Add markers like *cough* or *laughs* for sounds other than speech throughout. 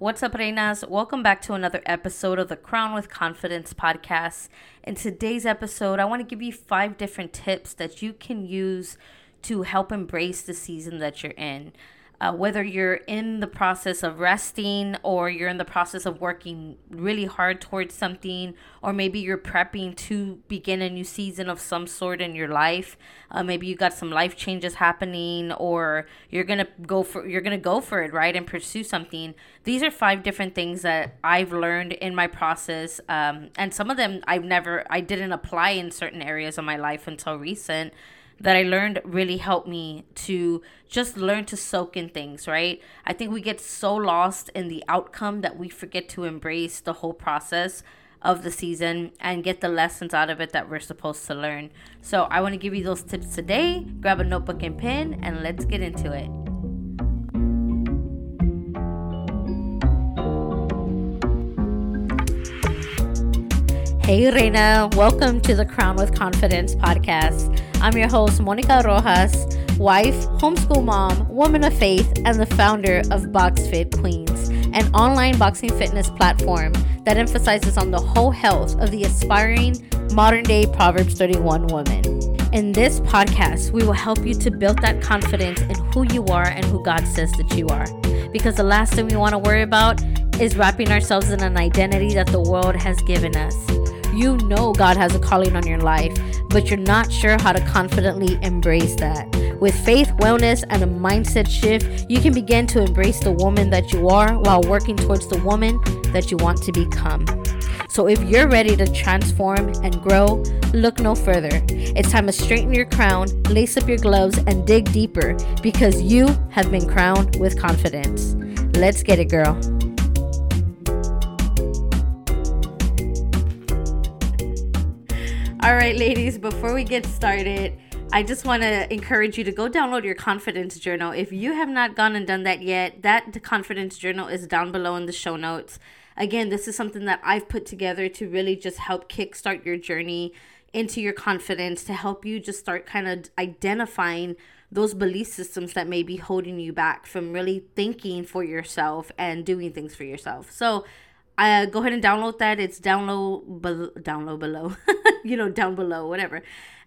What's up, Reinas? Welcome back to another episode of the Crowned with Confidence podcast. In today's episode, I want to give you five different tips that you can use to help embrace the season that you're in uh, whether you're in the process of resting or you're in the process of working really hard towards something, or maybe you're prepping to begin a new season of some sort in your life. Uh, maybe you got some life changes happening, or you're gonna go for you're gonna go for it, right, and pursue something. These are five different things that I've learned in my process, um, and some of them I've never I didn't apply in certain areas of my life until recent that I learned really helped me to just learn to soak in things, right? I think we get so lost in the outcome that we forget to embrace the whole process of the season and get the lessons out of it that we're supposed to learn. So, I want to give you those tips today. Grab a notebook and pen and let's get into it. Hey, Reina, welcome to the Crowned with Confidence podcast. I'm your host, Monica Rojas, wife, homeschool mom, woman of faith, and the founder of BoxFit Queens, an online boxing fitness platform that emphasizes on the whole health of the aspiring modern day Proverbs 31 woman. In this podcast, we will help you to build that confidence in who you are and who God says that you are. Because the last thing we want to worry about is wrapping ourselves in an identity that the world has given us. You know God has a calling on your life, but you're not sure how to confidently embrace that. With faith, wellness, and a mindset shift, you can begin to embrace the woman that you are while working towards the woman that you want to become. So if you're ready to transform and grow, look no further. It's time to straighten your crown, lace up your gloves, and dig deeper because you have been crowned with confidence. Let's get it, girl. All right, ladies, before we get started, I just want to encourage you to go download your confidence journal. If you have not gone and done that yet, that confidence journal is down below in the show notes. Again, this is something that I've put together to really just help kickstart your journey into your confidence to help you just start kind of identifying those belief systems that may be holding you back from really thinking for yourself and doing things for yourself. So, uh, go ahead and download that. It's download be- download below, *laughs* you know, down below, whatever.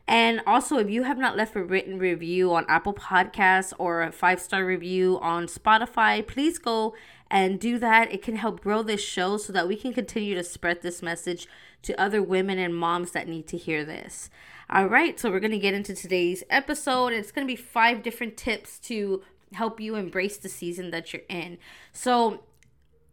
And also, if you have not left a written review on Apple Podcasts or a five star review on Spotify, please go and do that. It can help grow this show so that we can continue to spread this message to other women and moms that need to hear this. All right, so we're going to get into today's episode. It's going to be five different tips to help you embrace the season that you're in. So,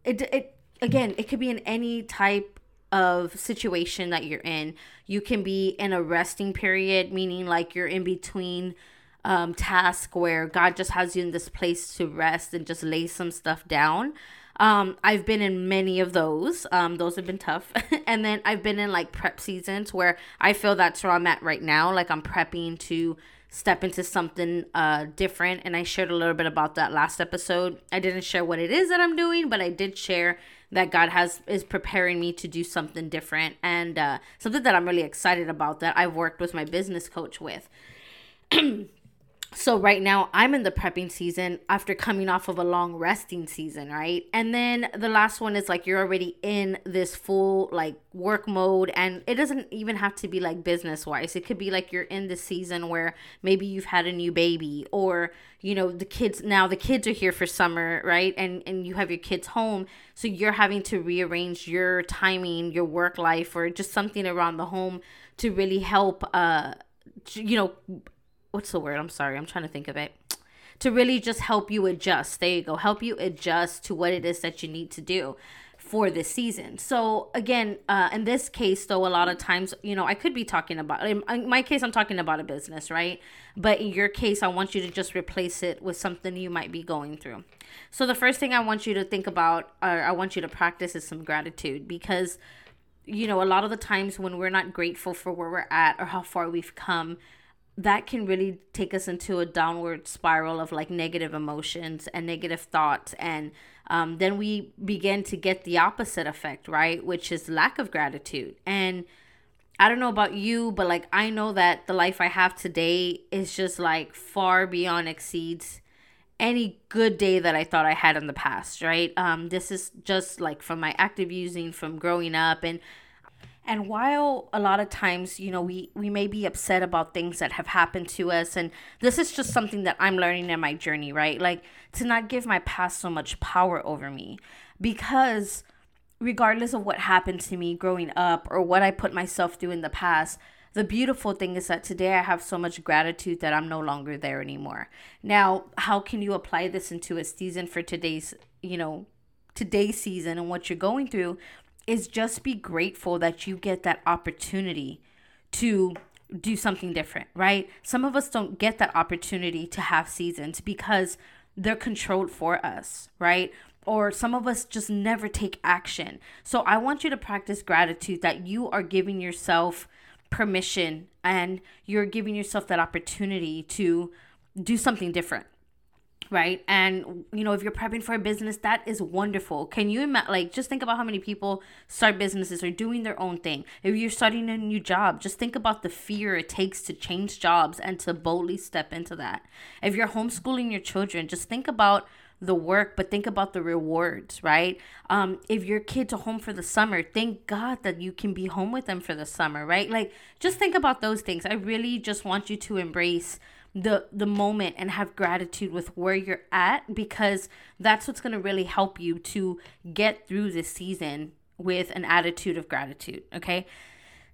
it, it again, it could be in any type of situation that you're in. You can be in a resting period, meaning like you're in between um, task where God just has you in this place to rest and just lay some stuff down. Um, I've been in many of those. Um, those have been tough. *laughs* and then I've been in like prep seasons where I feel that's where I'm at right now. Like I'm prepping to step into something uh, different. And I shared a little bit about that last episode. I didn't share what it is that I'm doing, but I did share that God has is preparing me to do something different and uh, something that I'm really excited about that I've worked with my business coach with. *clears throat* so right now I'm in the prepping season after coming off of a long resting season, right? And then the last one is like you're already in this full like work mode and it doesn't even have to be like business wise. It could be like you're in the season where maybe you've had a new baby or you know the kids now the kids are here for summer, right? And and you have your kids home, so you're having to rearrange your timing, your work life or just something around the home to really help uh you know what's the word? I'm sorry. I'm trying to think of it. To really just help you adjust. There you go. Help you adjust to what it is that you need to do for this season. So again, uh, in this case, though, a lot of times, you know, I could be talking about in my case, I'm talking about a business, right? But in your case, I want you to just replace it with something you might be going through. So the first thing I want you to think about, or I want you to practice, is some gratitude because, you know, a lot of the times when we're not grateful for where we're at or how far we've come, that can really take us into a downward spiral of like negative emotions and negative thoughts. And um, then we begin to get the opposite effect right? Which is lack of gratitude. And i don't know about you but like i know that the life i have today is just like far beyond exceeds any good day that I thought I had in the past, right? Um, this is just like from my active using, from growing up, and and while a lot of times, you know, we we may be upset about things that have happened to us, and this is just something that I'm learning in my journey, right? Like to not give my past so much power over me, because regardless of what happened to me growing up or what I put myself through in the past, the beautiful thing is that today I have so much gratitude that I'm no longer there anymore. Now, how can you apply this into a season for today's, you know, today's season and what you're going through is just be grateful that you get that opportunity to do something different, right? Some of us don't get that opportunity to have seasons because they're controlled for us, right? Or some of us just never take action. So I want you to practice gratitude that you are giving yourself permission and you're giving yourself that opportunity to do something different right and you know if you're prepping for a business that is wonderful can you imagine like just think about how many people start businesses or doing their own thing if you're starting a new job just think about the fear it takes to change jobs and to boldly step into that if you're homeschooling your children just think about the work, but think about the rewards, right? Um, if your kids are home for the summer, thank God that you can be home with them for the summer, right? Like just think about those things. I really just want you to embrace the the moment and have gratitude with where you're at because that's what's going to really help you to get through this season with an attitude of gratitude, okay?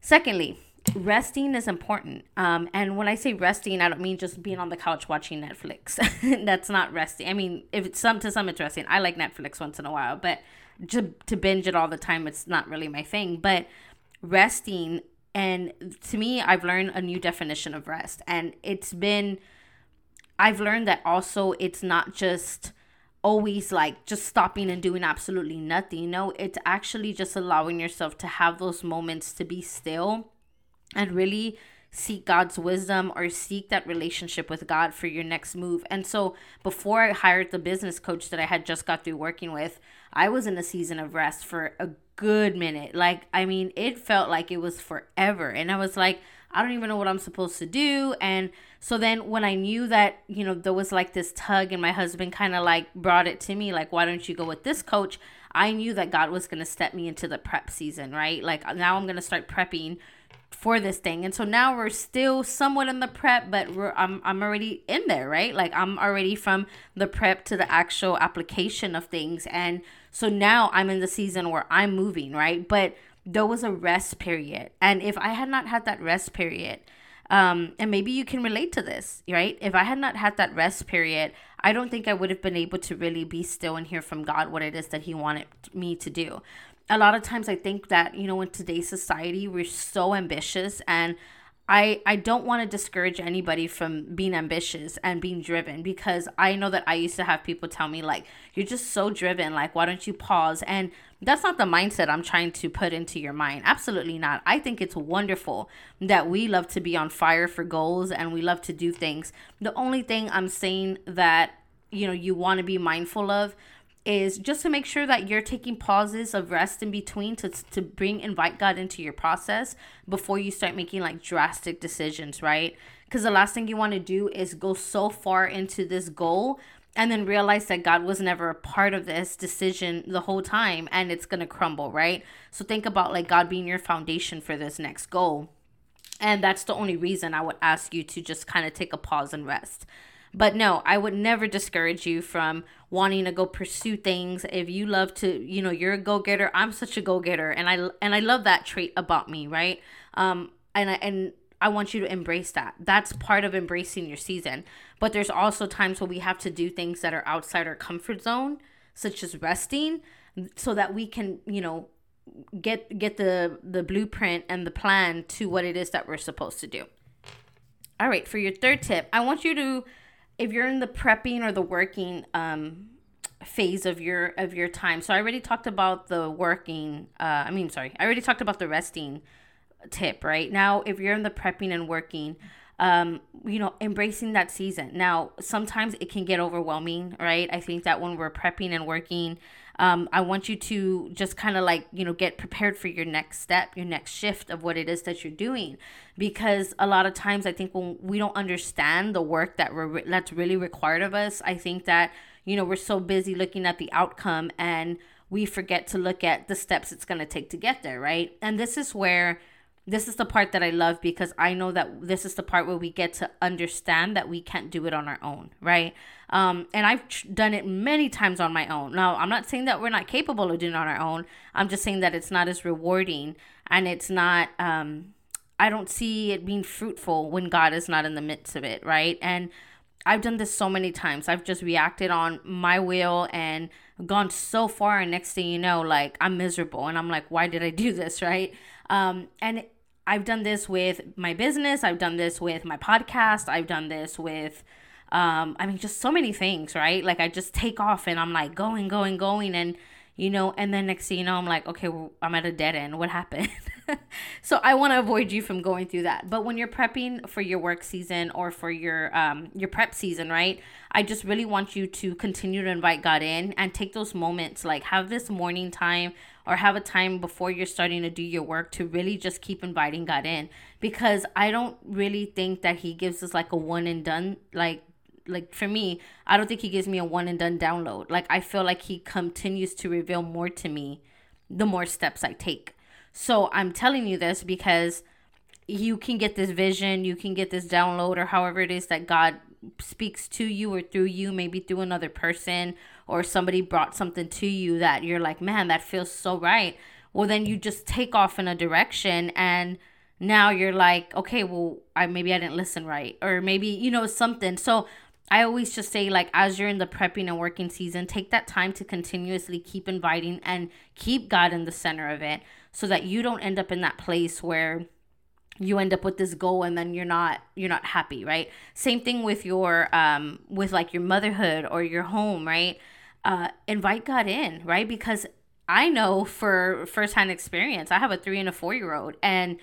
Secondly, resting is important. Um, and when I say resting, I don't mean just being on the couch watching Netflix. *laughs* That's not resting. I mean, if it's some to some, it's resting. I like Netflix once in a while, but to, to binge it all the time, it's not really my thing. But resting, and to me, I've learned a new definition of rest. And it's been, I've learned that also it's not just always like just stopping and doing absolutely nothing. No, it's actually just allowing yourself to have those moments to be still and really seek God's wisdom or seek that relationship with God for your next move. And so before I hired the business coach that I had just got through working with, I was in a season of rest for a good minute. Like, I mean, it felt like it was forever. And I was like, I don't even know what I'm supposed to do. And so then when I knew that, you know, there was like this tug and my husband kind of like brought it to me, like, why don't you go with this coach? I knew that God was going to step me into the prep season, right? Like now I'm going to start prepping for this thing. And so now we're still somewhat in the prep, but we're I'm I'm already in there, right? Like I'm already from the prep to the actual application of things. And so now I'm in the season where I'm moving, right? But there was a rest period. And if I had not had that rest period, um, and maybe you can relate to this, right? If I had not had that rest period, I don't think I would have been able to really be still and hear from God what it is that He wanted me to do a lot of times I think that, you know, in today's society, we're so ambitious and I I don't want to discourage anybody from being ambitious and being driven because I know that I used to have people tell me like you're just so driven like why don't you pause? And that's not the mindset I'm trying to put into your mind. Absolutely not. I think it's wonderful that we love to be on fire for goals and we love to do things. The only thing I'm saying that you know you want to be mindful of is just to make sure that you're taking pauses of rest in between to, to bring invite God into your process before you start making like drastic decisions, right? Because the last thing you want to do is go so far into this goal and then realize that God was never a part of this decision the whole time and it's going to crumble, right? So think about like God being your foundation for this next goal. And that's the only reason I would ask you to just kind of take a pause and rest. But no, I would never discourage you from wanting to go pursue things. If you love to, you know, you're a go-getter. I'm such a go-getter and I and I love that trait about me, right? Um and I and I want you to embrace that. That's part of embracing your season. But there's also times where we have to do things that are outside our comfort zone, such as resting, so that we can, you know, get get the the blueprint and the plan to what it is that we're supposed to do. All right, for your third tip, I want you to if you're in the prepping or the working um, phase of your of your time. So I already talked about the working. Uh, I mean, sorry, I already talked about the resting tip. Right now, if you're in the prepping and working, um, you know, embracing that season. Now, sometimes it can get overwhelming, right? I think that when we're prepping and working, Um, I want you to just kind of like, you know, get prepared for your next step, your next shift of what it is that you're doing. Because a lot of times I think when we don't understand the work that we're, that's really required of us, I think that, you know, we're so busy looking at the outcome and we forget to look at the steps it's going to take to get there, right? And this is where this is the part that I love because I know that this is the part where we get to understand that we can't do it on our own, right? Um, and I've done it many times on my own. Now, I'm not saying that we're not capable of doing it on our own. I'm just saying that it's not as rewarding and it's not, um, I don't see it being fruitful when God is not in the midst of it, right? And I've done this so many times. I've just reacted on my will and gone so far, and next thing you know, like I'm miserable, and I'm like, why did I do this, *laughs* right? Um, and I've done this with my business. I've done this with my podcast. I've done this with, um, I mean, just so many things, right? Like I just take off and I'm like going, going, going, and you know, and then next thing you know, I'm like, okay, well, I'm at a dead end. What happened? *laughs* so I want to avoid you from going through that. But when you're prepping for your work season or for your um your prep season, right? I just really want you to continue to invite God in and take those moments, like have this morning time or have a time before you're starting to do your work to really just keep inviting God in because I don't really think that he gives us like a one and done like like for me, I don't think he gives me a one and done download. Like I feel like he continues to reveal more to me the more steps I take. So I'm telling you this because you can get this vision, you can get this download or however it is that God speaks to you or through you, maybe through another person or somebody brought something to you that you're like, man, that feels so right. Well, then you just take off in a direction and now you're like, okay, well, I maybe I didn't listen right, or maybe you know something. So I always just say like as you're in the prepping and working season, take that time to continuously keep inviting and keep God in the center of it, so that you don't end up in that place where you end up with this goal and then you're not you're not happy right same thing with your um with like your motherhood or your home right uh invite god in right? Because i know for first hand experience i have a three and a four year old and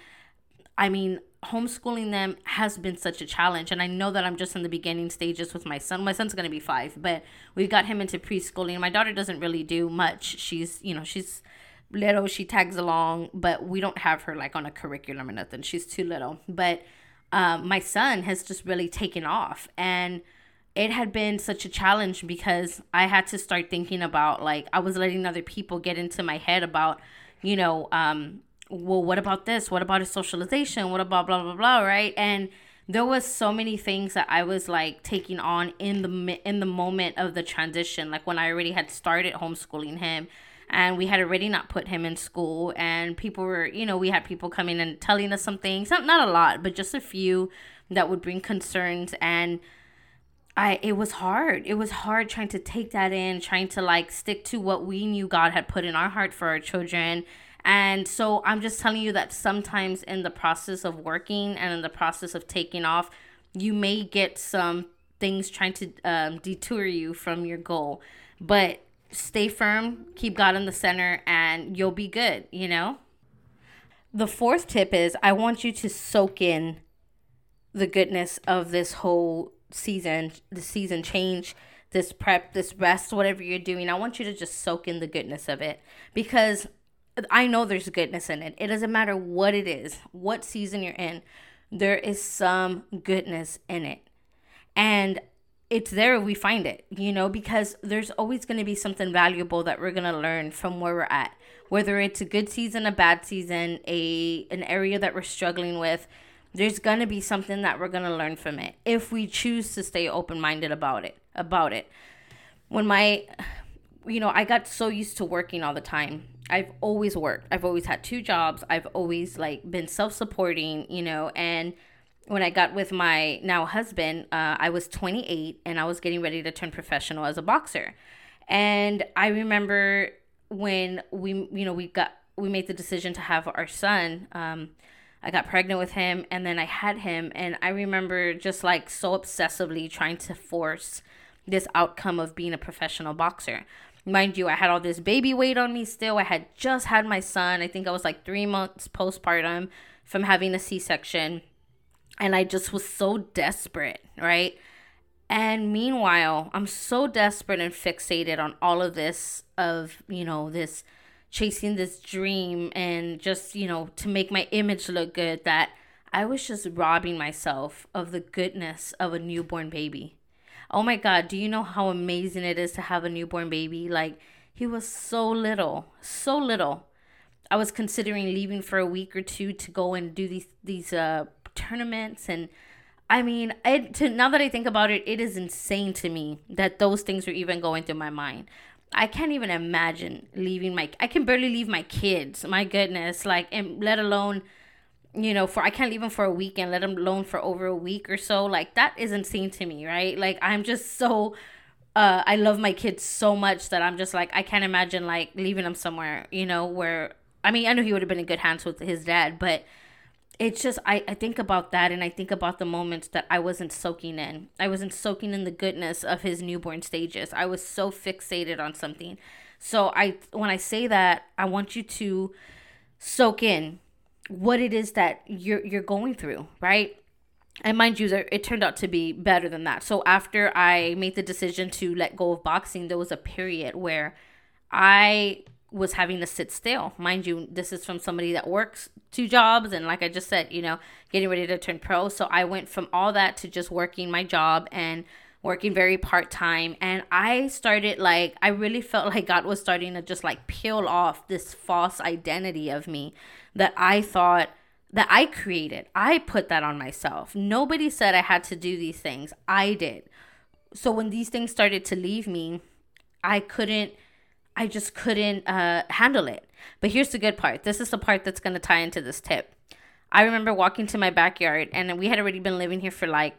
i mean homeschooling them has been such a challenge and i know that i'm just in the beginning stages with my son. My son's going to be five but we got him into preschooling. My daughter doesn't really do much. She's you know she's little. She tags along but we don't have her like on a curriculum or nothing. She's too little. But um, my son has just really taken off and it had been such a challenge because i had to start thinking about like i was letting other people get into my head about you know um, well what about this? What about his socialization? What about blah blah blah right? And there was so many things that i was like taking on in the in the moment of the transition like when i already had started homeschooling him and we had already not put him in school and people were you know we had people coming and telling us some things not, not a lot but just a few that would bring concerns and I it was hard. It was hard trying to take that in, trying to like stick to what we knew God had put in our heart for our children. And so I'm just telling you that sometimes in the process of working and in the process of taking off, you may get some things trying to um, detour you from your goal. But stay firm, keep God in the center, and you'll be good, you know? The fourth tip is I want you to soak in the goodness of this whole season, the season change, this prep, this rest, whatever you're doing. I want you to just soak in the goodness of it because I know there's goodness in it. It doesn't matter what it is, what season you're in, there is some goodness in it. And it's there we find it, you know, because there's always going to be something valuable that we're going to learn from where we're at. Whether it's a good season, a bad season, a an area that we're struggling with, there's going to be something that we're going to learn from it if we choose to stay open-minded about it. About it. When my you know, I got so used to working all the time. I've always worked. I've always had two jobs. I've always like been self-supporting, you know, and when I got with my now husband, uh, I was 28 and I was getting ready to turn professional as a boxer. And I remember when we, you know, we got, we made the decision to have our son. Um, I got pregnant with him and then I had him. And I remember just like so obsessively trying to force this outcome of being a professional boxer. Mind you, I had all this baby weight on me still. I had just had my son. I think I was like three months postpartum from having a C section and I just was so desperate, right? And meanwhile, I'm so desperate and fixated on all of this of, you know, this chasing this dream and just, you know, to make my image look good that I was just robbing myself of the goodness of a newborn baby. Oh my God, do you know how amazing it is to have a newborn baby? Like, he was so little, so little. I was considering leaving for a week or two to go and do these these uh tournaments and I mean, it, to, now that I think about it, it is insane to me that those things were even going through my mind. I can't even imagine leaving my. I can barely leave my kids. My goodness, like, and let alone, you know, for I can't leave them for a weekend. Let them alone for over a week or so. Like that is insane to me, right? Like I'm just so. Uh, I love my kids so much that I'm just like I can't imagine like leaving them somewhere, you know, where I mean I know he would have been in good hands with his dad, but it's just I, I think about that and I think about the moments that I wasn't soaking in. I wasn't soaking in the goodness of his newborn stages. I was so fixated on something. So I when I say that, I want you to soak in what it is that you're you're going through, right? And mind you, it turned out to be better than that. So after I made the decision to let go of boxing, there was a period where I was having to sit still. Mind you, this is from somebody that works two jobs and like I just said, you know, getting ready to turn pro. So I went from all that to just working my job and working very part-time and I started like I really felt *laughs* like God was starting to just like peel off this false identity of me that I thought that I created. I put that on myself. Nobody said I had to do these things. I did. So when these things started to leave me, I couldn't I just couldn't uh, handle it. But here's the good part. This is the part that's going to tie into this tip. I remember walking to my backyard, and we had already been living here for like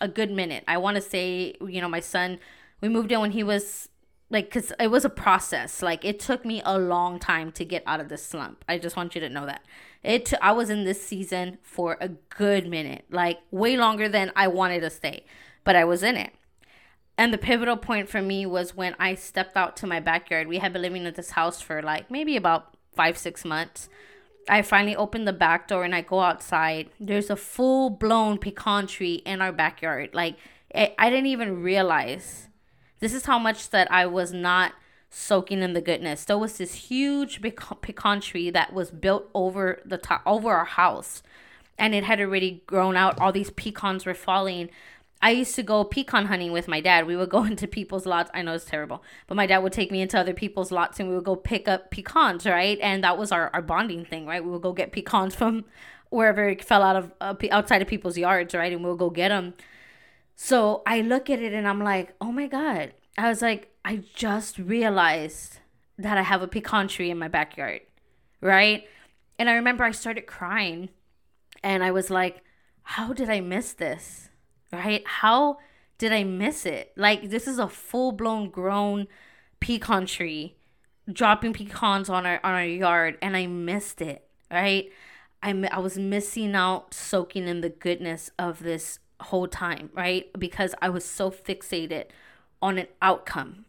a good minute. I want to say, you know, my son, we moved in when he was like, because it was a process. Like, it took me a long time to get out of this slump. I just want you to know that. It I was in this season for a good minute, like way longer than I wanted to stay, but I was in it. And the pivotal point for me was when I stepped out to my backyard. We had been living at this house for like maybe about five, six months. I finally opened the back door and I go outside. There's a full blown pecan tree in our backyard. Like, it, I didn't even realize. This is how much that I was not soaking in the goodness. There was this huge pecan tree that was built over the top, over our house. And it had already grown out. All these pecans were falling. I used to go pecan hunting with my dad. We would go *laughs* into people's lots. I know it's terrible, but my dad would take me into other people's lots and we would go pick up pecans, right? And that was our, our bonding thing, right? We would go get pecans *laughs* from wherever it fell out of uh, outside of people's yards, right? And we'll go get them. So I look at it and I'm like, oh my God. I was like, I just realized that I have a pecan tree in my backyard, right? And I remember I started crying and I was like, how did I miss this? Right? How did I miss it? Like this is a full blown grown pecan tree dropping pecans on our on our yard and I missed it, right? I I was missing out soaking in the goodness of this whole time, right? Because I was so fixated on an outcome.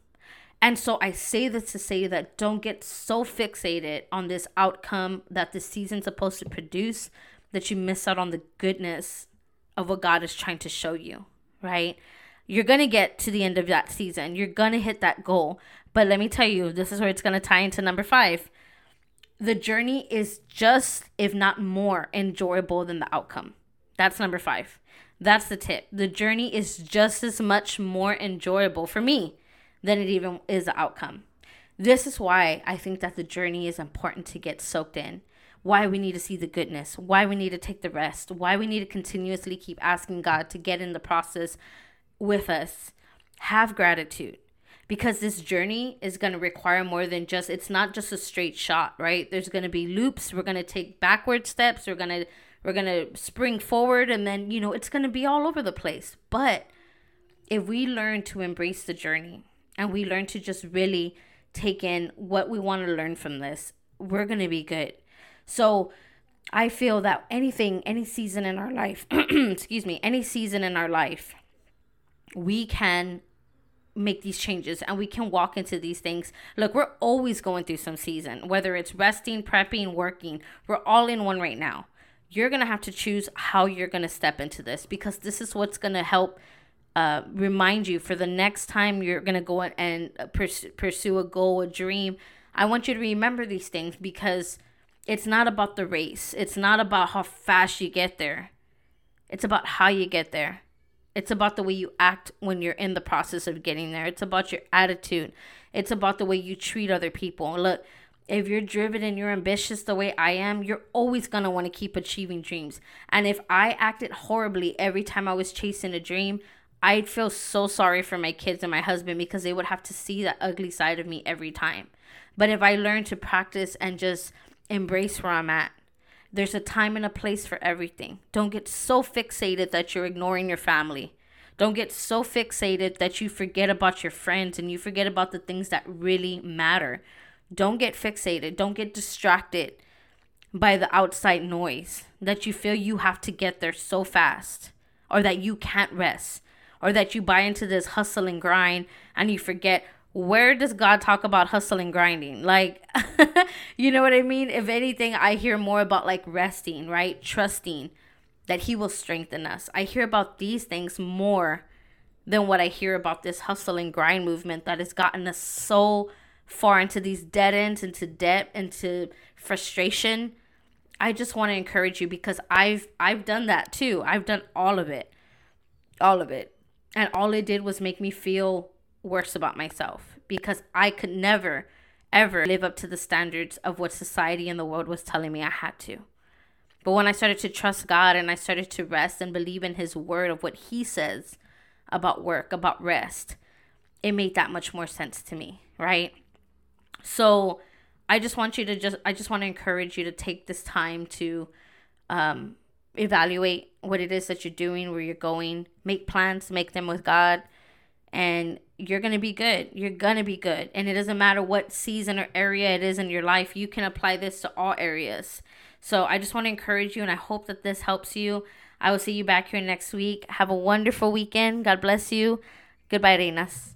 And so I say this to say that don't get so fixated on this outcome that the season's supposed to produce that you miss out on the goodness of what God is trying to show you, right? You're going to get to the end of that season. You're going to hit that goal. But let me tell you, this is where it's going to tie into number five. The journey is just, if not more, enjoyable than the outcome. That's number five. That's the tip. The journey is just as much more enjoyable for me than it even is the outcome. This is why I think that the journey is important to get soaked in why we need to see the goodness, why we need to take the rest, why we need to continuously keep asking God to get in the process with us. Have gratitude because this journey is going to require more than just it's not just a straight shot, right? There's going to be loops, we're going to take backward steps, we're going to we're going to spring forward and then, you know, it's going to be all over the place. But if we learn to embrace the journey and we learn to just really take in what we want to learn from this, we're going to be good. So I feel that anything, any season in our life, *clears throat* excuse me, any season in our life, we can make these changes and we can walk into these things. Look, we're always going through some season, whether it's resting, prepping, working, we're all in one right now. You're going to have to choose how you're going to step into this because this is what's going to help uh, remind you for the next time you're going to go and pursue, pursue a goal, a dream. I want you to remember these things because it's not about the race. It's not about how fast you get there. It's about how you get there. It's about the way you act when you're in the process of getting there. It's about your attitude. It's about the way you treat other people. Look, if you're driven and you're ambitious the way I am, you're always going to want to keep achieving dreams. And if I acted horribly every time I was chasing a dream, I'd feel so sorry for my kids and my husband because they would have to see the ugly side of me every time. But if I learn to practice and just embrace where I'm at, there's a time and a place for everything. Don't get so fixated that you're ignoring your family. Don't get so fixated that you forget about your friends and you forget about the things that really matter. Don't get fixated. Don't get distracted by the outside noise that you feel you have to get there so fast or that you can't rest or that you buy into this hustle and grind and you forget where does God talk about hustle and grinding? Like, *laughs* you know what I mean? If anything, I hear more about like resting, right? Trusting that He will strengthen us. I hear about these things more than what I hear about this hustle and grind movement that has gotten us so far into these dead ends, into debt, into frustration. I just want to encourage you because I've I've done that too. I've done all of it. All of it. And all it did was make me feel worse about myself because I could never, ever live up to the standards of what society and the world was telling me I had to. But when I started to trust God and I started to rest and believe in His word of what He says about work, about rest, it made that much more sense to me, right? So I just want you to just, I just want to encourage you to take this time to um, evaluate what it is that you're doing, where you're going, make plans, make them with God, and you're going to be good. You're going to be good. And it doesn't matter what season or area it is in your life, you can apply this to all areas. So I just want to encourage you, and I hope that this helps you. I will see you back here next week. Have a wonderful weekend. God bless you. Goodbye, Reinas.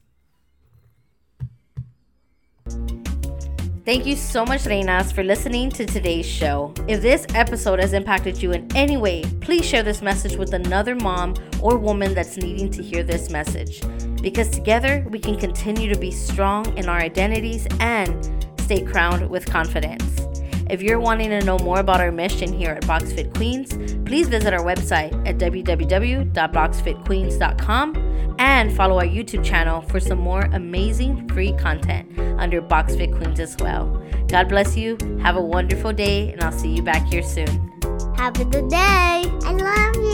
Thank you so much, Reinas, for listening to today's show. If this episode has impacted you in any way, please share this message with another mom or woman that's needing to hear this message. Because together we can continue to be strong in our identities and stay crowned with confidence. If you're wanting to know more about our mission here at BoxFit Queens, please visit our website at www.boxfitqueens.com and follow our YouTube channel for some more amazing free content under BoxFit Queens as well. God bless you. Have a wonderful day, and I'll see you back here soon. Have a good day. I love you.